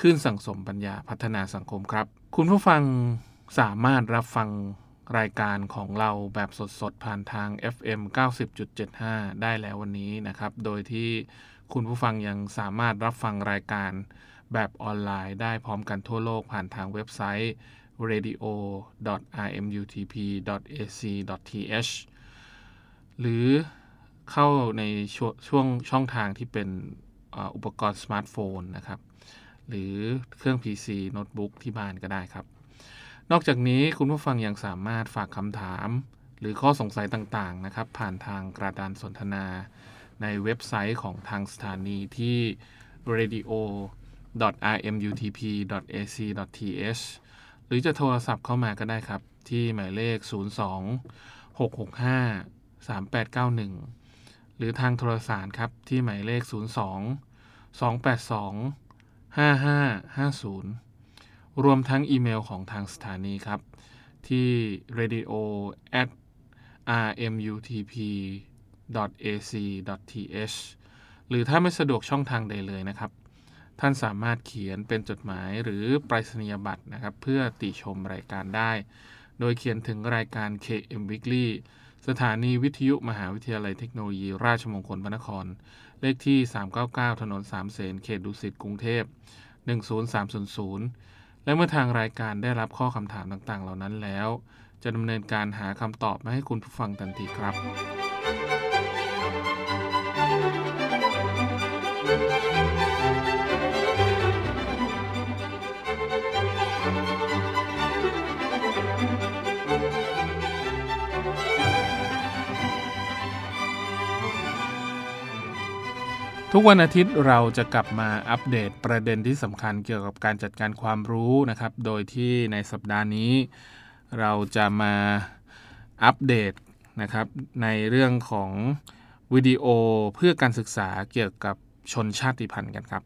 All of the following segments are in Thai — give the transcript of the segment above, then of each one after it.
ขึ้นสังสมปัญญาพัฒนาสังคมครับ คุณผู้ฟังสามารถรับฟังรายการของเราแบบสดๆ ผ่านทาง FM 90.75 ได้แล้ววันนี้นะครับ โดยที่คุณผู้ฟังยังสามารถรับฟังรายการแบบออนไลน์ได้พร้อมกันทั่วโลกผ่านทางเว็บไซต์ radio.rmutp.ac.th หรือเข้าในช่วงช่องทางที่เป็นอุปกรณ์สมาร์ทโฟนนะครับ หรือเครื่อง PC โน้ตบุ๊กที่บ้านก็ได้ครับ นอกจากนี้คุณผู้ฟังยังสามารถฝากคำถาม หรือข้อสงสัยต่างๆนะครับ ผ่านทางกระดานสนทนา ในเว็บไซต์ของทางสถานีที่ radio.rmutp.ac.th หรือจะโทรศัพท์เข้ามาก็ได้ครับ ที่หมายเลข 02 665 3891 หรือทางโทรสารครับ ที่หมายเลข 02 282 5550 รวมทั้งอีเมลของทางสถานีครับ ที่ radio at rmutp ac th หรือถ้าไม่สะดวกช่องทางใดเลยนะครับ ท่านสามารถเขียนเป็นจดหมายหรือปรษณียบัตรนะครับ เพื่อติชมรายการได้ โดยเขียนถึงรายการ KM Weekly สถานีวิทยุมหาวิทยาลัยเทคโนโลยี ราชมงคลพระนคร เลขที่ 399 ถนนสามเสนเขตดุสิตกรุงเทพ 10300 และเมื่อทางรายการได้รับข้อคำถามต่างๆ เหล่านั้นแล้ว จะดำเนินการหาคำตอบมาให้คุณผู้ฟังทันทีครับ ทุกวันอาทิตย์เราจะกลับมาอัปเดตประเด็นที่สำคัญเกี่ยวกับการจัดการความรู้นะครับ โดยที่ในสัปดาห์นี้ เราจะมาอัปเดตนะครับในเรื่องของวิดีโอเพื่อการศึกษาเกี่ยวกับชนชาติพันธุ์กันครับ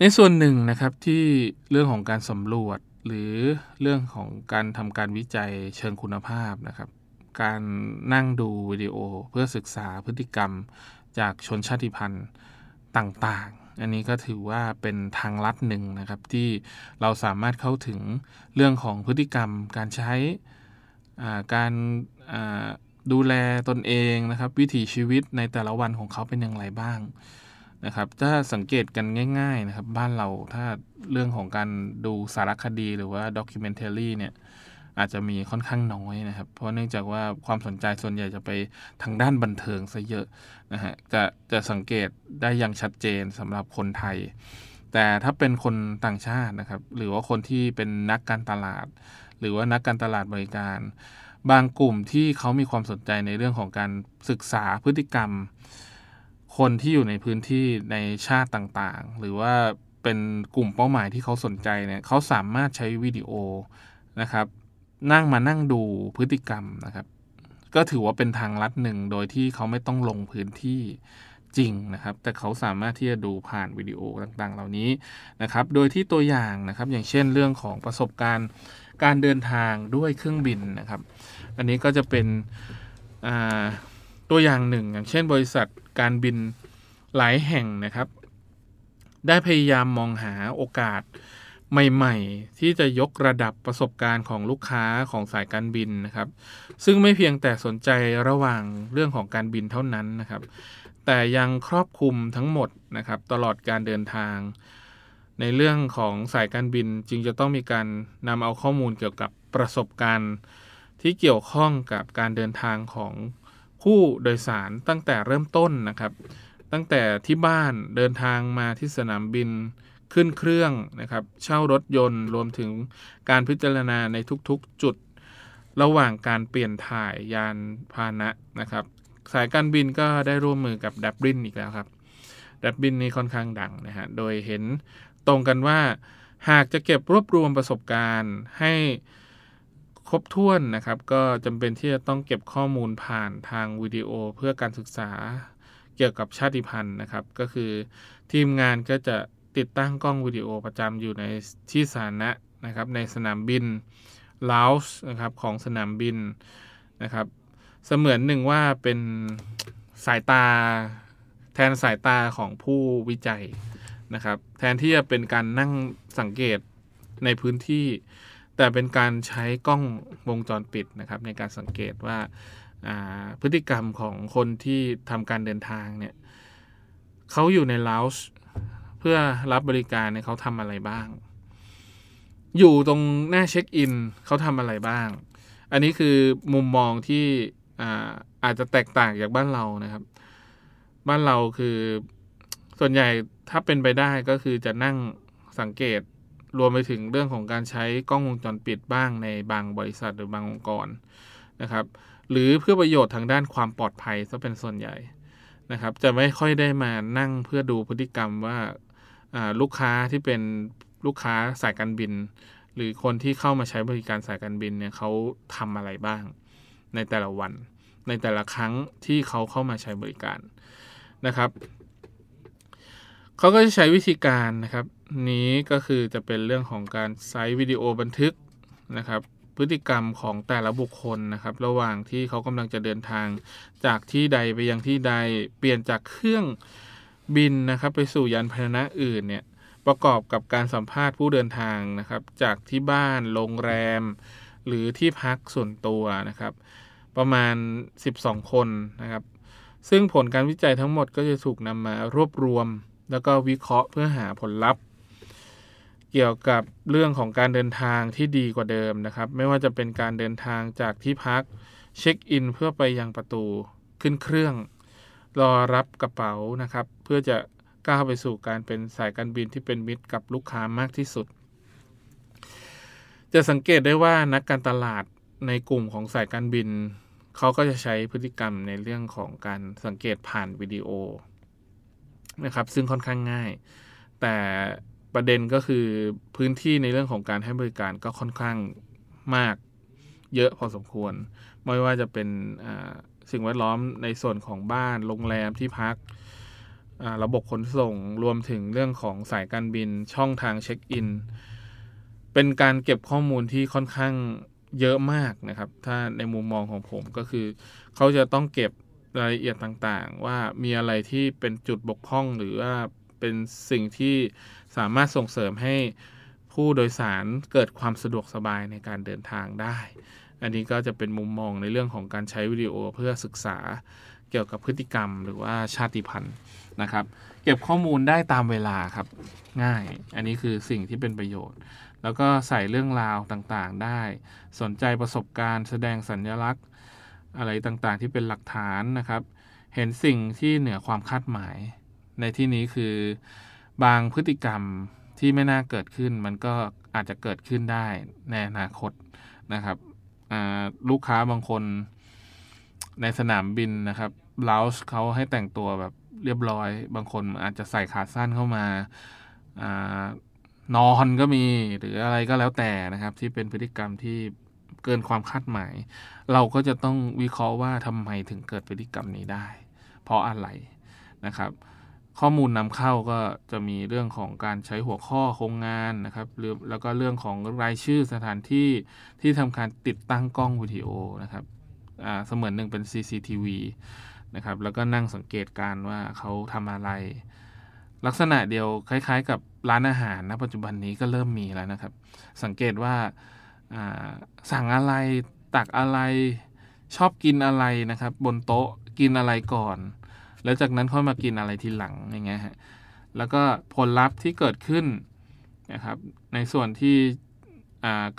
ในส่วนหนึ่งนะครับที่เรื่องของการสำรวจหรือเรื่องของการทำการวิจัยเชิงคุณภาพนะครับ การนั่งดูวิดีโอเพื่อศึกษาพฤติกรรม จากชนชาติพันธุ์ต่างๆ อันนี้ก็ถือว่าเป็นทางลัดหนึ่งนะครับที่เราสามารถเข้าถึงเรื่องของพฤติกรรม การใช้การดูแลตนเองนะครับ วิถีชีวิตในแต่ละวันของเขาเป็นอย่างไรบ้างนะครับ ถ้าสังเกตกันง่าย ๆนะครับ บ้านเราถ้าเรื่องของการดูสารคดีหรือว่า documentary เนี่ย อาจจะมีค่อนข้างน้อยนะครับ เพราะเนื่องจากว่าความสนใจส่วนใหญ่จะไปทางด้านบันเทิงซะเยอะนะฮะจะจะสังเกตได้อย่างชัดเจนสำหรับคนไทย แต่ถ้าเป็นคนต่างชาตินะครับ หรือว่าคนที่เป็นนักการตลาด หรือว่านักการตลาดบริการ บางกลุ่มที่เขามีความสนใจในเรื่องของการศึกษาพฤติกรรม คนที่อยู่ในพื้นที่ในชาติต่างๆ หรือว่าเป็นกลุ่มเป้าหมายที่เขาสนใจเนี่ยเขาสามารถใช้วิดีโอนะครับ นั่งมานั่งดูพฤติกรรมนะครับ ก็ถือว่าเป็นทางลัดหนึ่งโดยที่เขาไม่ต้องลงพื้นที่จริงนะครับ แต่เขาสามารถที่จะดูผ่านวิดีโอต่างๆ เหล่านี้นะครับ โดยที่ตัวอย่างนะครับ อย่างเช่นเรื่องของประสบการณ์การเดินทางด้วยเครื่องบินนะครับ อันนี้ก็จะเป็นตัวอย่างหนึ่ง อย่างเช่น บริษัทการบินหลายแห่งนะครับ ได้พยายามมองหาโอกาส ใหม่ๆ ที่จะยกระดับประสบการณ์ของลูกค้าของสายการบินนะครับ ซึ่งไม่เพียงแต่สนใจระหว่างเรื่องของการบินเท่านั้นนะครับ แต่ยังครอบคลุมทั้งหมดนะครับ ตลอดการเดินทาง ในเรื่องของสายการบินจึงจะต้องมีการนำเอาข้อมูลเกี่ยวกับประสบการณ์ที่เกี่ยวข้องกับการเดินทางของผู้โดยสารตั้งแต่เริ่มต้นนะครับ ตั้งแต่ที่บ้านเดินทางมาที่สนามบิน ขึ้นเครื่องนะครับ เช่ารถยนต์รวมถึงการพิจารณาในทุกๆจุด ระหว่างการเปลี่ยนถ่ายยานพาหนะนะครับ สายการบินก็ได้ร่วมมือกับดับบินอีกแล้วครับดับบินนี้ค่อนข้างดังนะฮะ โดยเห็นตรงกันว่า หากจะเก็บรวบรวมประสบการณ์ให้ครบถ้วนนะครับ ก็จำเป็นที่จะต้องเก็บข้อมูลผ่านทางวิดีโอเพื่อการศึกษาเกี่ยวกับชาติพันธุ์นะครับ ก็คือทีมงานก็จะ ติดตั้งกล้องวิดีโอประจำอยู่ในที่สาธารณะนะครับในสนามบินลาวส์นะครับของสนามบินนะครับ เสมือนหนึ่งว่าเป็นสายตาแทนสายตาของผู้วิจัยนะครับ แทนที่จะเป็นการนั่งสังเกตในพื้นที่ แต่เป็นการใช้กล้องวงจรปิดนะครับในการสังเกตว่าพฤติกรรมของคนที่ทำการเดินทางเนี่ยเขาอยู่ในลาวส์ เพื่อรับบริการเนี่ยเขาทำอะไรบ้าง อยู่ตรงหน้าเช็คอินเขาทำอะไรบ้าง อันนี้คือมุมมองที่อาอาจจะแตกต่างจากบ้านเรานะครับ บ้านเราคือส่วนใหญ่ถ้าเป็นไปได้ก็คือจะนั่งสังเกตรวมไปถึงเรื่องของการใช้กล้องวงจรปิดบ้างในบางบริษัทหรือบางองค์กรนะครับ หรือเพื่อประโยชน์ทางด้านความปลอดภัยซะเป็นส่วนใหญ่นะครับ จะไม่ค่อยได้มานั่งเพื่อดูพฤติกรรมว่า ลูกค้าที่เป็นลูกค้าสายการบิน หรือคนที่เข้ามาใช้บริการสายการบินเนี่ยเขาทำอะไรบ้าง ในแต่ละวัน ในแต่ละครั้งที่เขาเข้ามาใช้บริการนะครับเขาก็จะใช้วิธีการนะครับ นี้ก็คือจะเป็นเรื่องของการไซต์วิดีโอบันทึกนะครับพฤติกรรมของแต่ละบุคคลนะครับ ระหว่างที่เขากำลังจะเดินทางจากที่ใดไปยังที่ใดเปลี่ยนจากเครื่อง บินนะครับไปสู่ยานพาหนะอื่นเนี่ยประกอบกับการสัมภาษณ์ผู้เดินทางนะครับ จากที่บ้านโรงแรม หรือที่พักส่วนตัวนะครับ ประมาณ 12 คนนะครับ ซึ่งผลการวิจัยทั้งหมดก็จะถูกนำมารวบรวม แล้วก็วิเคราะห์เพื่อหาผลลัพธ์ เกี่ยวกับเรื่องของการเดินทางที่ดีกว่าเดิมนะครับ ไม่ว่าจะเป็นการเดินทางจากที่พักเช็คอินเพื่อไปยังประตูขึ้นเครื่อง รอรับกระเป๋านะครับ เพื่อจะก้าวไปสู่การเป็นสายการบินที่เป็นมิตรกับลูกค้ามากที่สุด จะสังเกตได้ว่านักการตลาดในกลุ่มของสายการบิน เขาก็จะใช้พฤติกรรมในเรื่องของการสังเกตผ่านวิดีโอนะครับ ซึ่งค่อนข้างง่าย แต่ประเด็นก็คือพื้นที่ในเรื่องของการให้บริการก็ค่อนข้างมากเยอะพอสมควร ไม่ว่าจะเป็น สิ่งแวดล้อมในส่วนของบ้านโรงแรมที่พัก ระบบขนส่งรวมถึงเรื่องของสายการบินช่องทางเช็คอิน เป็นการเก็บข้อมูลที่ค่อนข้างเยอะมากนะครับ ถ้าในมุมมองของผมก็คือ เขาจะต้องเก็บรายละเอียดต่างๆ ว่ามีอะไรที่เป็นจุดบกพร่องหรือว่าเป็นสิ่งที่สามารถส่งเสริมให้ผู้โดยสารเกิดความสะดวกสบายในการเดินทางได้ อันนี้ก็จะเป็นมุมมองในเรื่องของการใช้วิดีโอเพื่อศึกษาเกี่ยวกับพฤติกรรมหรือว่าชาติพันธุ์นะครับ เก็บข้อมูลได้ตามเวลาครับ ง่าย อันนี้คือสิ่งที่เป็นประโยชน์ แล้วก็ใส่เรื่องราวต่างๆได้ สนใจประสบการณ์ แสดงสัญญลักษณ์ อะไรต่างๆ ที่เป็นหลักฐานนะครับ เห็นสิ่งที่เหนือความคาดหมาย ในที่นี้คือบางพฤติกรรมที่ไม่น่าเกิดขึ้น มันก็อาจจะเกิดขึ้นได้ในอนาคตนะครับ ลูกค้าบางคนในสนามบินนะครับลาวส์เขาให้แต่งตัวแบบเรียบร้อย บางคนอาจจะใส่ขาสั้นเข้ามานอนก็มีหรืออะไรก็แล้วแต่นะครับ ที่เป็นพฤติกรรมที่เกินความคาดหมาย เราก็จะต้องวิเคราะห์ว่าทำไมถึงเกิดพฤติกรรมนี้ได้ เพราะอะไรนะครับ ข้อมูลนำเข้าก็จะมีเรื่องของการใช้หัวข้อโครงงานนะครับหรือแล้วก็เรื่องของรายชื่อสถานที่ที่ทำการติดตั้งกล้องวิดีโอนะครับเสมือนหนึ่งเป็น CCTV นะครับแล้วก็นั่งสังเกตการว่าเขาทำอะไร ลักษณะเดียวคล้ายๆ กับร้านอาหารณปัจจุบันนี้ก็เริ่มมีแล้วนะครับ สังเกตว่าสั่งอะไรตักอะไรชอบกินอะไรนะครับ บนโต๊ะกินอะไรก่อน แล้วจากนั้นค่อยมากินอะไรทีหลังอย่างเงี้ยฮะแล้วก็ผลลัพธ์ที่เกิดขึ้นนะครับ ในส่วนที่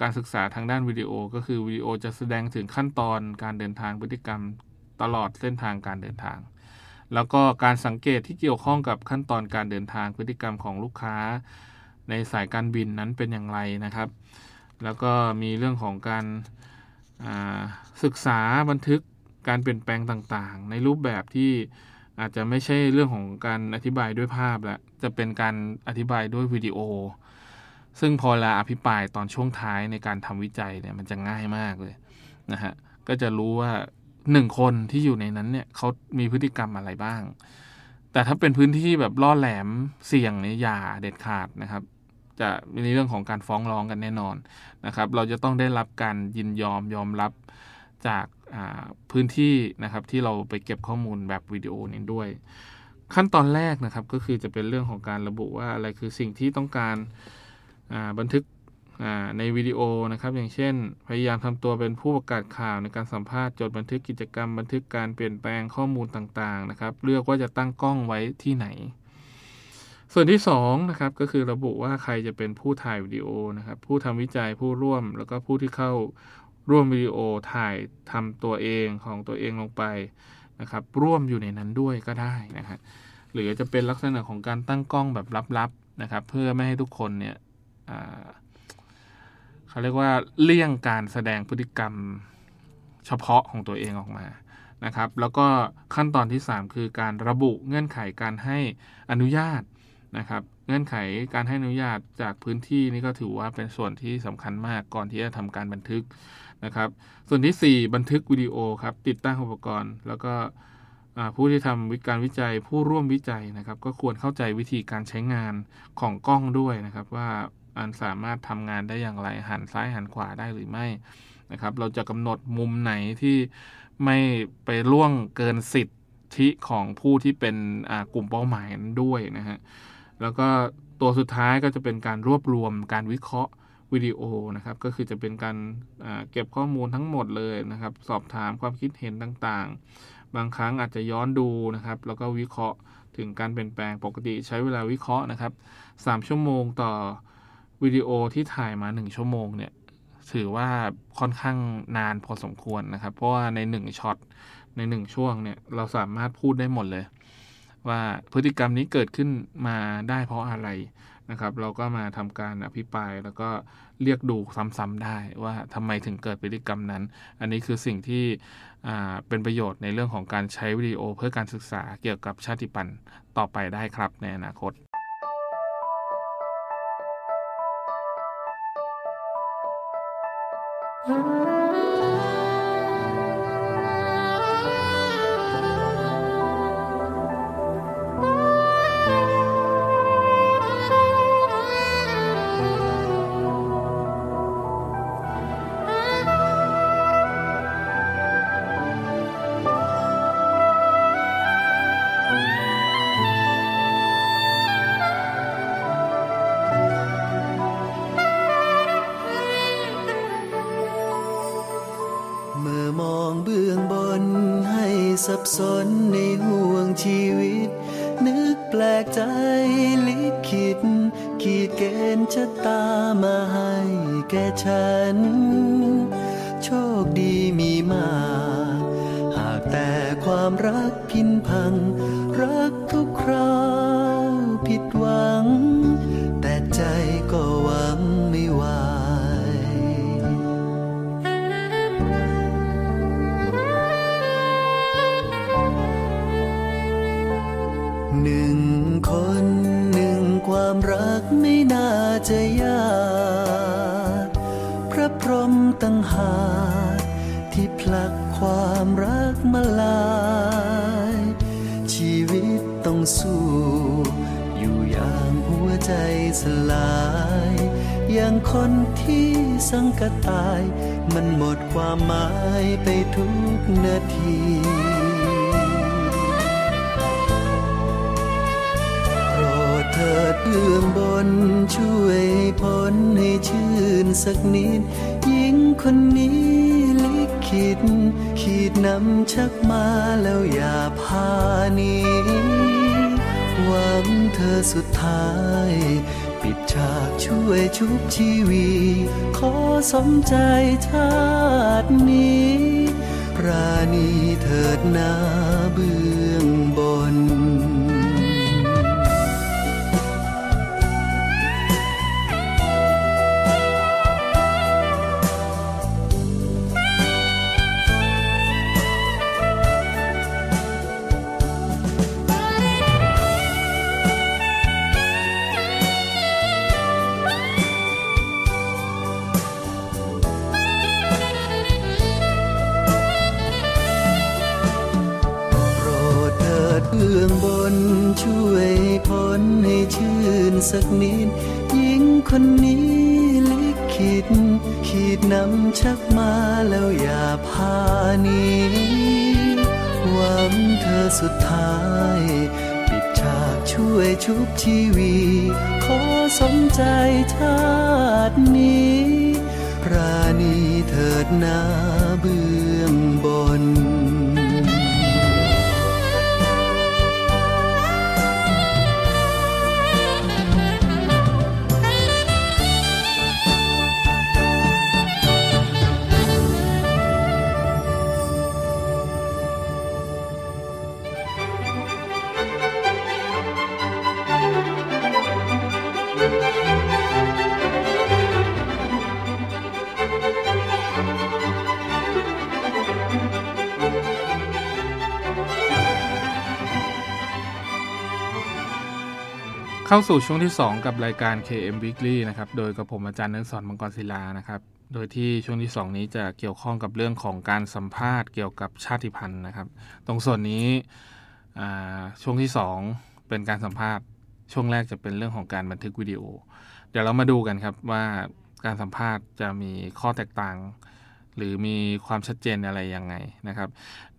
การศึกษาทางด้านวิดีโอ ก็คือวิดีโอจะแสดงถึงขั้นตอนการเดินทางพฤติกรรมตลอดเส้นทางการเดินทาง แล้วก็การสังเกตที่เกี่ยวข้องกับขั้นตอนการเดินทางพฤติกรรมของลูกค้า ในสายการบินนั้นเป็นอย่างไรนะครับ แล้วก็มีเรื่องของการศึกษาบันทึกการเปลี่ยนแปลงต่างๆ ในรูปแบบที่ อาจจะไม่ใช่เรื่องของการอธิบายด้วยภาพแล้วจะเป็นการอธิบายด้วยวิดีโอ ซึ่งพอลาอภิปรายตอนช่วงท้ายในการทำวิจัยเนี่ยมันจะง่ายมากเลยนะฮะก็จะรู้ว่าหนึ่งคนที่อยู่ในนั้นเนี่ยเขามีพฤติกรรมอะไรบ้าง แต่ถ้าเป็นพื้นที่แบบล่อแหลมเสี่ยงเนี่ยอย่าเด็ดขาดนะครับ จะมีเรื่องของการฟ้องร้องกันแน่นอนนะครับ เราจะต้องได้รับการยินยอมยอมรับจาก พื้นที่นะครับที่เราไปเก็บข้อมูลแบบวิดีโอนี้ด้วย ขั้นตอนแรกนะครับก็คือจะเป็นเรื่องของการระบุว่าอะไรคือสิ่งที่ต้องการบันทึกในวิดีโอนะครับอย่างเช่น พยายามทำตัวเป็นผู้ประกาศข่าวในการสัมภาษณ์จดบันทึกกิจกรรม บันทึกการเปลี่ยนแปลงข้อมูลต่างๆนะครับเลือกว่าจะตั้งกล้องไว้ที่ไหน ส่วนที่2นะครับก็คือระบุว่าใครจะเป็นผู้ถ่ายวิดีโอนะครับผู้ทำวิจัยผู้ร่วม แล้วก็ผู้ที่เข้า ร่วมวิดีโอถ่ายทำตัวเองของตัวเองลงไปนะครับร่วมอยู่ในนั้นด้วยก็ได้นะครับหรือจะเป็นลักษณะของการตั้งกล้องแบบลับๆนะครับ เพื่อไม่ให้ทุกคนเนี่ยเขาเรียกว่าเลี่ยงการแสดงพฤติกรรมเฉพาะของตัวเองออกมานะครับ แล้วก็ขั้นตอนที่ 3 คือการระบุเงื่อนไขการให้อนุญาตนะครับ งื่อนไขการให้อนุญาตจากพื้นที่นี่ก็ถือว่าเป็นส่วนที่สำคัญมากก่อนที่จะทำการบันทึกนะครับ ส่วนที่ 4 บันทึกวิดีโอครับ ติดตั้งอุปกรณ์ แล้วก็ผู้ที่ทำวิการวิจัยผู้ร่วมวิจัยนะครับ ก็ควรเข้าใจวิธีการใช้งานของกล้องด้วยนะครับ ว่าอันสามารถทำงานได้อย่างไรหันซ้ายหันขวาได้หรือไม่นะครับ เราจะกำหนดมุมไหนที่ไม่ไปล่วงเกินสิทธิของผู้ที่เป็นกลุ่มเป้าหมายนั้นด้วยนะฮะ แล้วก็ตัวสุดท้ายก็จะเป็นการรวบรวมการวิเคราะห์วิดีโอนะครับ ก็คือจะเป็นการเก็บข้อมูลทั้งหมดเลยนะครับ สอบถามความคิดเห็นต่างๆ บางครั้งอาจจะย้อนดูนะครับ แล้วก็วิเคราะห์ถึงการเปลี่ยนแปลงปกติใช้เวลาวิเคราะห์นะครับ 3 ชั่วโมงต่อวิดีโอที่ถ่ายมา 1 ชั่วโมงเนี่ยถือว่าค่อนข้างนานพอสมควรนะครับ เพราะว่าใน 1ช็อตใน 1 ช่วงเนี่ยเราสามารถพูดได้หมดเลย ว่าพฤติกรรมนี้เกิดขึ้นมาได้เพราะอะไรนะครับ เราก็มาทำการอภิปรายแล้วก็เรียกดูซ้ำๆได้ว่าทำไมถึงเกิดพฤติกรรมนั้น อันนี้คือสิ่งที่เป็นประโยชน์ในเรื่องของการใช้วิดีโอ เพื่อการศึกษาเกี่ยวกับชาติพันธุ์ต่อไปได้ครับในอนาคต สับสนในห่วงชีวิต นึกแปลกใจลิขิตขีดเกณฑ์ชะตามาให้แก่ฉัน ระพรหมตั้งหาที่ผลักความรักมาลาย ชีวิตต้องสู้ อยู่อย่างหัวใจสลาย อย่างคนที่สังกตาย มันหมดความหมายไปทุกนาทีถิดเบื้องบนช่วยพ้นให้ชื่นสักนิด คนนี้ลิขิตขีดนำชักมาแล้วอย่าพานีหวังเธอสุดท้าย ปิดฉากช่วยชุบชีวีขอสมใจชาตินี้ราณีเถิดนาเบื้อ เข้าสู่ช่วงที่ 2 กับรายการ KM Weekly นะครับ โดยกับผมอาจารย์เนิสอนมังกรศิลานะครับ โดยที่ช่วงที่ 2 นี้จะเกี่ยวข้องกับเรื่องของการสัมภาษณ์เกี่ยวกับชาติพันธุ์นะครับ ตรงส่วนนี้อ่าช่วงที่ 2 เป็นการสัมภาษณ์ ช่วงแรกจะเป็นเรื่องของการบันทึกวิดีโอ เดี๋ยวเรามาดูกันครับว่าการสัมภาษณ์จะมีข้อแตกต่าง หรือมีความชัดเจนอะไรยังไงนะครับ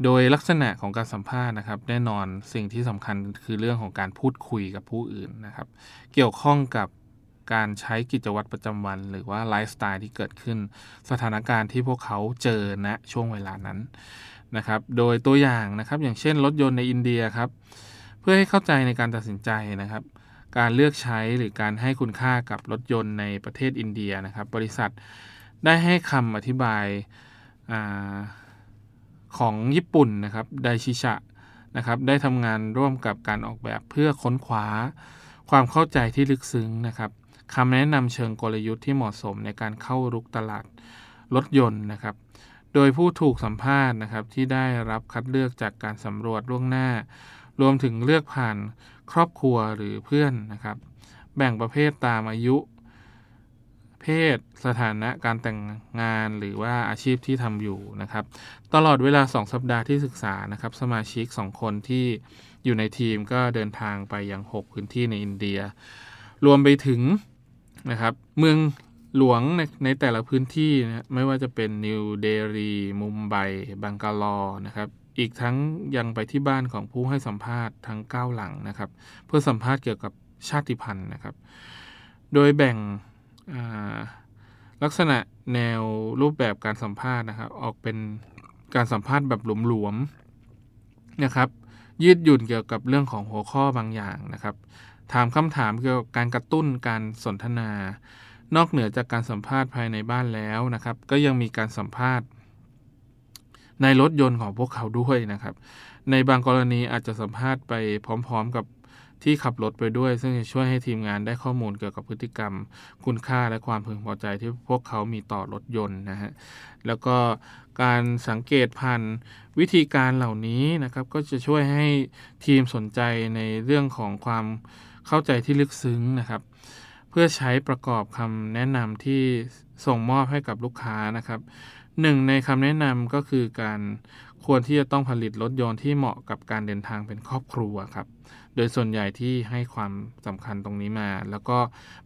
โดยลักษณะของการสัมภาษณ์นะครับ แน่นอนสิ่งที่สำคัญคือเรื่องของการพูดคุยกับผู้อื่นนะครับ เกี่ยวข้องกับการใช้กิจวัตรประจำวัน หรือว่าไลฟ์สไตล์ที่เกิดขึ้น สถานการณ์ที่พวกเขาเจอณช่วงเวลานั้นนะครับ โดยตัวอย่างนะครับ อย่างเช่นรถยนต์ในอินเดียครับ เพื่อให้เข้าใจในการตัดสินใจนะครับ การเลือกใช้หรือการให้คุณค่ากับรถยนต์ในประเทศอินเดียนะครับ บริษัท ได้ให้คำอธิบายอาของญี่ปุ่นนะครับไดชิชะนะครับได้ทำงานร่วมกับการออกแบบเพื่อค้นคว้าความเข้าใจที่ลึกซึ้งนะครับคำแนะนำเชิงกลยุทธ์ที่เหมาะสมในการเข้ารุกตลาดรถยนต์นะครับ โดยผู้ถูกสัมภาษณ์นะครับที่ได้รับคัดเลือกจากการสำรวจล่วงหน้า รวมถึงเลือกผ่านครอบครัวหรือเพื่อนนะครับ แบ่งประเภทตามอายุ เพศ สถานะการแต่งงานหรือว่าอาชีพที่ทำอยู่นะครับ ตลอดเวลา 2 สัปดาห์ที่ศึกษานะครับ สมาชิก 2 คนที่อยู่ในทีมก็เดินทางไปยัง 6 พื้นที่ในอินเดีย รวมไปถึงนะครับเมืองหลวงในในแต่ละพื้นที่นะไม่ว่าจะเป็นนิวเดลีมุมไบบังกาลอนะครับ อีกทั้งยังไปที่บ้านของผู้ให้สัมภาษณ์ทั้ง 9 หลังนะครับ เพื่อสัมภาษณ์เกี่ยวกับชาติพันธุ์นะครับ โดยแบ่ง ลักษณะแนวรูปแบบการสัมภาษณ์นะครับ ออกเป็นการสัมภาษณ์แบบหลวมๆนะครับ ยืดหยุ่นเกี่ยวกับเรื่องของหัวข้อบางอย่างนะครับ ถามคำถามเกี่ยวกับการกระตุ้นการสนทนา นอกเหนือจากการสัมภาษณ์ภายในบ้านแล้วนะครับ ก็ยังมีการสัมภาษณ์ ในรถยนต์ของพวกเขาด้วยนะครับ ในบางกรณีอาจจะสัมภาษณ์ไปพร้อม ๆ กับ ที่ขับรถไปด้วย ซึ่งจะช่วยให้ทีมงานได้ข้อมูลเกี่ยวกับพฤติกรรม คุณค่าและความพึงพอใจที่พวกเขามีต่อรถยนต์นะฮะแล้วก็การสังเกตผ่านวิธีการเหล่านี้นะครับก็จะช่วยให้ทีมสนใจในเรื่องของความเข้าใจที่ลึกซึ้งนะครับ เพื่อใช้ประกอบคำแนะนำที่ส่งมอบให้กับลูกค้านะครับหนึ่งในคำแนะนำก็คือการควรที่จะต้องผลิตรถยนต์ที่เหมาะกับการเดินทางเป็นครอบครัวครับ โดยส่วนใหญ่ที่ให้ความสำคัญตรงนี้มา แล้วก็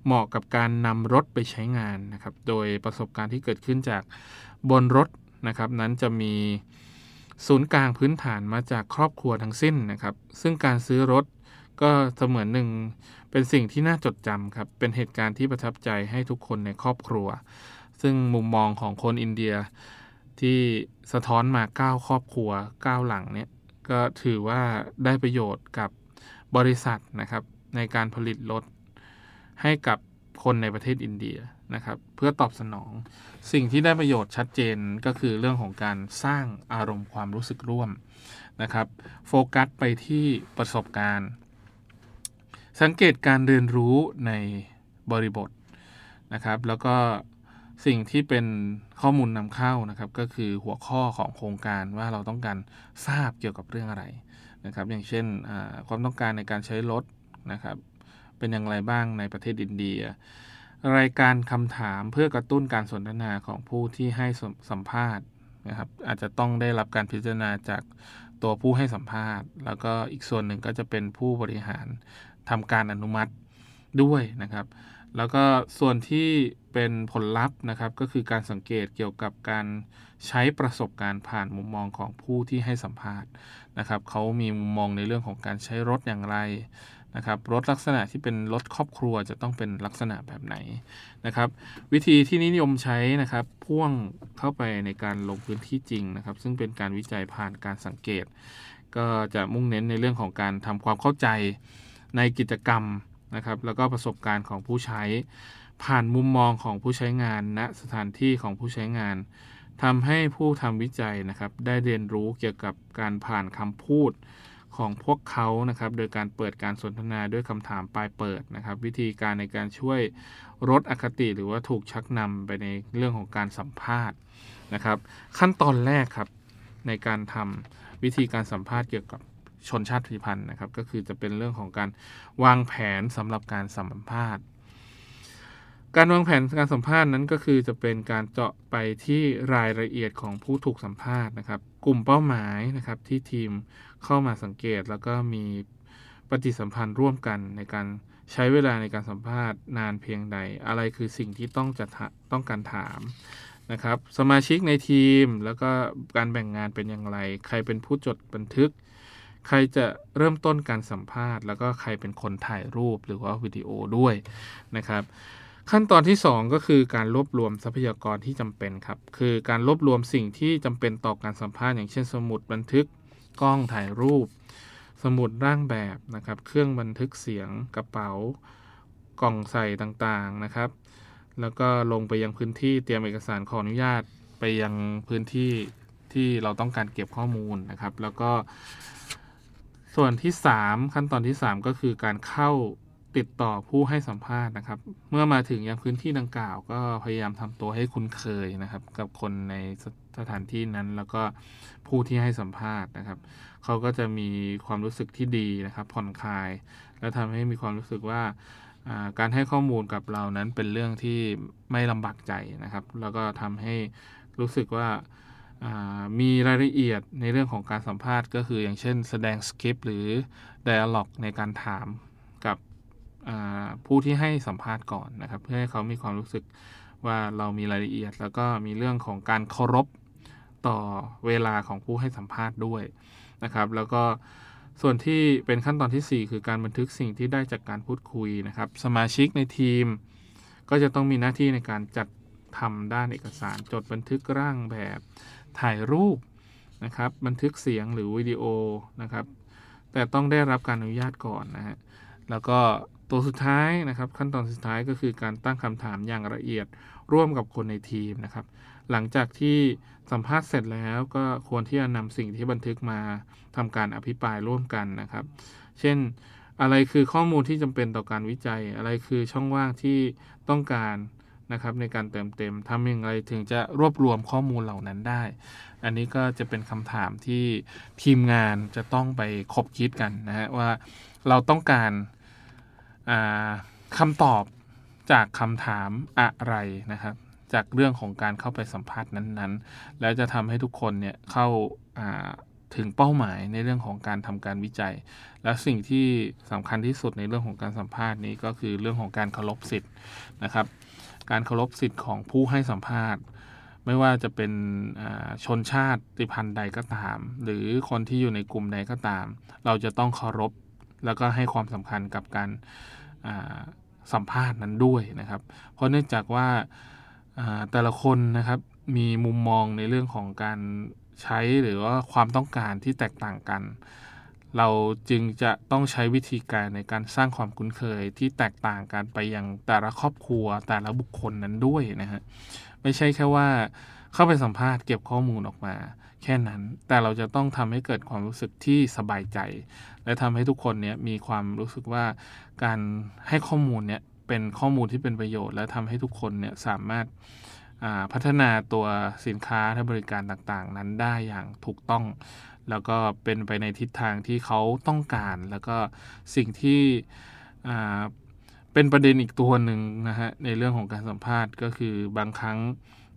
เหมาะกับการนำรถไปใช้งานนะครับ โดยประสบการณ์ที่เกิดขึ้นจากบนรถนะครับ นั้นจะมีศูนย์กลางพื้นฐานมาจากครอบครัวทั้งสิ้นนะครับ ซึ่งการซื้อรถก็เสมือนหนึ่งเป็นสิ่งที่น่าจดจำครับ เป็นเหตุการณ์ที่ประทับใจให้ทุกคนในครอบครัว ซึ่งมุมมองของคนอินเดียที่สะท้อนมา 9 ครอบครัว 9 หลังเนี่ยก็ถือว่าได้ประโยชน์กับ บริษัทนะครับในการผลิตรถให้กับคนในประเทศอินเดียนะครับเพื่อตอบสนอง สิ่งที่ได้ประโยชน์ชัดเจนก็คือเรื่องของการสร้างอารมณ์ความรู้สึกร่วมนะครับโฟกัสไปที่ประสบการณ์ สังเกตการเรียนรู้ในบริบทนะครับแล้วก็สิ่งที่เป็นข้อมูลนำเข้านะครับก็คือหัวข้อของโครงการว่าเราต้องการทราบเกี่ยวกับเรื่องอะไร นะครับอย่างเช่นความต้องการในการใช้รถนะครับเป็นอย่างไรบ้างในประเทศอินเดีย รายการคำถามเพื่อกระตุ้นการสนทนาของผู้ที่ให้สัมภาษณ์นะครับอาจจะต้องได้รับการพิจารณาจากตัวผู้ให้สัมภาษณ์ แล้วก็อีกส่วนหนึ่งก็จะเป็นผู้บริหารทำการอนุมัติด้วยนะครับ แล้วก็ส่วนที่เป็นผลลัพธ์นะครับ ก็คือการสังเกตเกี่ยวกับการใช้ประสบการณ์ผ่านมุมมองของผู้ที่ให้สัมภาษณ์นะครับเขามีมุมมองในเรื่องของการใช้รถอย่างไรนะครับรถลักษณะที่เป็นรถครอบครัวจะต้องเป็นลักษณะแบบไหนนะครับ วิธีที่นิยมใช้นะครับ พ่วงเข้าไปในการลงพื้นที่จริงนะครับ ซึ่งเป็นการวิจัยผ่านการสังเกต ก็จะมุ่งเน้นในเรื่องของการทำความเข้าใจในกิจกรรม นะครับแล้วก็ประสบการณ์ของผู้ใช้ ผ่านมุมมองของผู้ใช้งานณนะสถานที่ของผู้ใช้งานทำให้ผู้ทำวิจัยนะครับได้เรียนรู้เกี่ยวกับการผ่านคำพูดของพวกเขานะครับ โดยการเปิดการสนทนาด้วยคำถามปลายเปิดนะครับ วิธีการในการช่วยลดอคติหรือว่าถูกชักนำไปในเรื่องของการสัมภาษณ์นะครับ ขั้นตอนแรกครับในการทำวิธีการสัมภาษณ์เกี่ยวกับ ชนชาติพันธุ์นะครับ ก็คือจะเป็นเรื่องของการวางแผนสำหรับการสัมภาษณ์ การวางแผนการสัมภาษณ์นั้นก็คือจะเป็นการเจาะไปที่รายละเอียดของผู้ถูกสัมภาษณ์นะครับ กลุ่มเป้าหมายนะครับที่ทีมเข้ามาสังเกต แล้วก็มีปฏิสัมพันธ์ร่วมกันในการใช้เวลาในการสัมภาษณ์นานเพียงใด อะไรคือสิ่งที่ต้องจะต้องการถามนะครับ สมาชิกในทีมแล้วก็การแบ่งงานเป็นอย่างไร ใครเป็นผู้จดบันทึก ใครจะเริ่มต้นการสัมภาษณ์ แล้วก็ใครเป็นคนถ่ายรูปหรือว่าวิดีโอด้วยนะครับ ขั้นตอนที่ 2 ก็คือการรวบรวมทรัพยากรที่จำเป็นครับ คือการรวบรวมสิ่งที่จำเป็นต่อการสัมภาษณ์อย่างเช่นสมุดบันทึกกล้องถ่ายรูป สมุดร่างแบบนะครับ เครื่องบันทึกเสียงกระเป๋ากล่องใส่ต่างๆนะครับ แล้วก็ลงไปยังพื้นที่เตรียมเอกสารขออนุญาตไปยังพื้นที่ที่เราต้องการเก็บข้อมูลนะครับ แล้วก็ ส่วนที่ 3 ขั้นตอนที่ 3 ก็คือการเข้าติดต่อผู้ให้สัมภาษณ์นะครับ เมื่อมาถึงยังพื้นที่ดังกล่าว ก็พยายามทำตัวให้คุ้นเคยนะครับ กับคนในสถานที่นั้นแล้วก็ผู้ที่ให้สัมภาษณ์นะครับ เขาก็จะมีความรู้สึกที่ดีนะครับ ผ่อนคลาย และทำให้มีความรู้สึกว่าการให้ข้อมูลกับเรานั้นเป็นเรื่องที่ไม่ลำบากใจนะครับ แล้วก็ทำให้รู้สึกว่า มีรายละเอียดในเรื่องของการสัมภาษณ์ ก็คืออย่างเช่น แสดงสคริปต์หรือ dialog ในการถามกับผู้ที่ให้สัมภาษณ์ก่อนนะครับ เพื่อให้เขามีความรู้สึกว่าเรามีรายละเอียด แล้วก็มีเรื่องของการเคารพต่อเวลาของผู้ให้สัมภาษณ์ด้วยนะครับ แล้วก็ส่วนที่เป็นขั้นตอนที่ 4 คือการบันทึกสิ่งที่ได้จากการพูดคุยนะครับ สมาชิกในทีม ก็จะต้องมีหน้าที่ในการจัดทำด้านเอกสาร จดบันทึกร่างแบบ ถ่ายรูปนะครับ บันทึกเสียงหรือวิดีโอนะครับ แต่ต้องได้รับการอนุญาตก่อนนะฮะแล้วก็ตัวสุดท้ายนะครับ ขั้นตอนสุดท้ายก็คือการตั้งคำถามอย่างละเอียดร่วมกับคนในทีมนะครับ หลังจากที่สัมภาษณ์เสร็จแล้วก็ควรที่จะนำสิ่งที่บันทึกมาทำการอภิปรายร่วมกันนะครับ เช่นอะไรคือข้อมูลที่จำเป็นต่อการวิจัย อะไรคือช่องว่างที่ต้องการ นะครับในการเติมเต็มทำอย่างไรถึงจะรวบรวมข้อมูลเหล่านั้นได้ อันนี้ก็จะเป็นคำถามที่ทีมงานจะต้องไปคบคิดกันนะฮะว่าเราต้องการคำตอบจากคำถามอะไรนะครับ จากเรื่องของการเข้าไปสัมภาษณ์นั้นๆ แล้วจะทำให้ทุกคนเนี่ยเข้าถึงเป้าหมายในเรื่องของการทำการวิจัย และสิ่งที่สำคัญที่สุดในเรื่องของการสัมภาษณ์นี้ก็คือเรื่องของการเคารพสิทธิ์นะครับ การเคารพสิทธิ์ของผู้ให้สัมภาษณ์ ไม่ว่าจะเป็นชนชาติพันธุ์ใดก็ตาม หรือคนที่อยู่ในกลุ่มใดก็ตาม เราจะต้องเคารพแล้วก็ให้ความสำคัญกับการสัมภาษณ์นั้นด้วยนะครับ เพราะเนื่องจากว่าแต่ละคนนะครับมีมุมมองในเรื่องของการใช้หรือว่าความต้องการที่แตกต่างกัน เราจึงจะต้องใช้วิธีการในการสร้างความคุ้นเคยที่แตกต่างกันไปยังแต่ละครอบครัวแต่ละบุคคลนั้นด้วยนะฮะไม่ใช่แค่ว่าเข้าไปสัมภาษณ์เก็บข้อมูลออกมา แค่นั้น แต่เราจะต้องทำให้เกิดความรู้สึกที่สบายใจ และทำให้ทุกคนเนี่ยมีความรู้สึกว่าการให้ข้อมูลเนี่ยเป็นข้อมูลที่เป็นประโยชน์ และทำให้ทุกคนเนี่ยสามารถพัฒนาตัวสินค้าและบริการต่างๆ นั้นได้อย่างถูกต้อง แล้วก็เป็นไปในทิศทางที่เขาต้องการ แล้วก็สิ่งที่เป็นประเด็นอีกตัวหนึ่งนะฮะในเรื่องของการสัมภาษณ์ก็คือบางครั้ง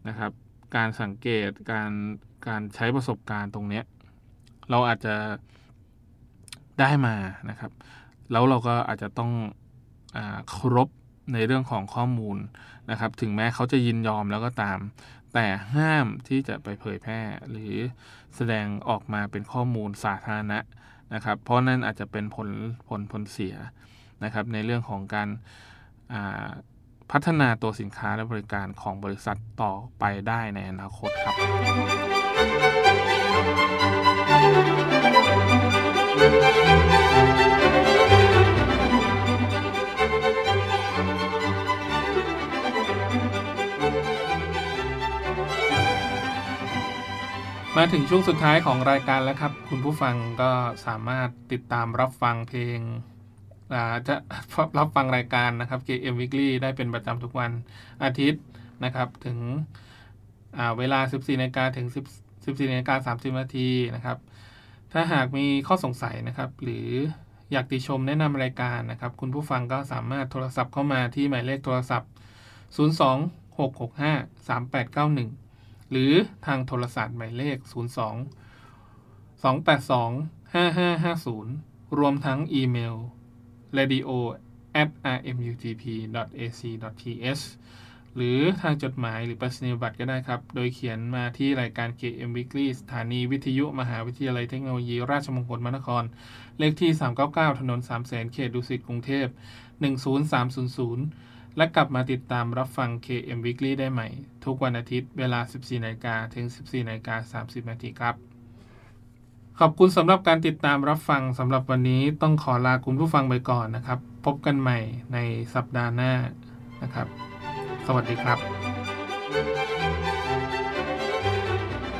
นะครับการสังเกตการการใช้ประสบการณ์ตรงนี้เราอาจจะได้มานะครับ แล้วเราก็อาจจะต้องอเคารพในเรื่องของข้อมูลนะครับ ถึงแม้เขาจะยินยอมแล้วก็ตาม แต่ห้ามที่จะไปเผยแพร่หรือ แสดงออกมาเป็นข้อมูลสาธารณะนะครับ เพราะนั่นอาจจะเป็นผลผลผลเสียนะครับ ในเรื่องของการพัฒนาตัวสินค้าและบริการของบริษัทต่อไปได้ในอนาคตครับ มาถึงช่วงสุดท้ายของรายการแล้วครับ คุณผู้ฟังก็สามารถติดตามรับฟังเพลงจะรับฟังรายการนะครับ KM Weekly ได้เป็นประจำทุกวันอาทิตย์นะครับ ถึงเวลา 14นาฬิกาถึง 14นาฬิกา30นาทีนะครับ ถ้าหากมีข้อสงสัยนะครับ หรืออยากติชมแนะนำรายการนะครับ คุณผู้ฟังก็สามารถโทรศัพท์เข้ามาที่หมายเลขโทรศัพท์ 026653891 หรือทางโทรศัพท์หมายเลข 02 282 5550 รวมทั้งอีเมล radio at rmutp ac th หรือทางจดหมายหรือประสนียบัตรก็ได้ครับ โดยเขียนมาที่รายการ KM Weekly สถานีวิทยุมหาวิทยาลัยเทคโนโลยี ราชมงคลมนคร เลขที่ 399 ถนน3 0 0แสนเขตดุสิตกรุงเทพ 10300 และกลับมาติดตามรับฟัง KM Weekly ได้ใหม่ ทุกวันอาทิตย์เวลา 14นาฬิกาถึง 14นาฬิกา30นาทีครับ ขอบคุณสำหรับการติดตามรับฟังสำหรับวันนี้ต้องขอลาคุณผู้ฟังไปก่อนนะครับ พบกันใหม่ในสัปดาห์หน้านะครับ สวัสดีครับ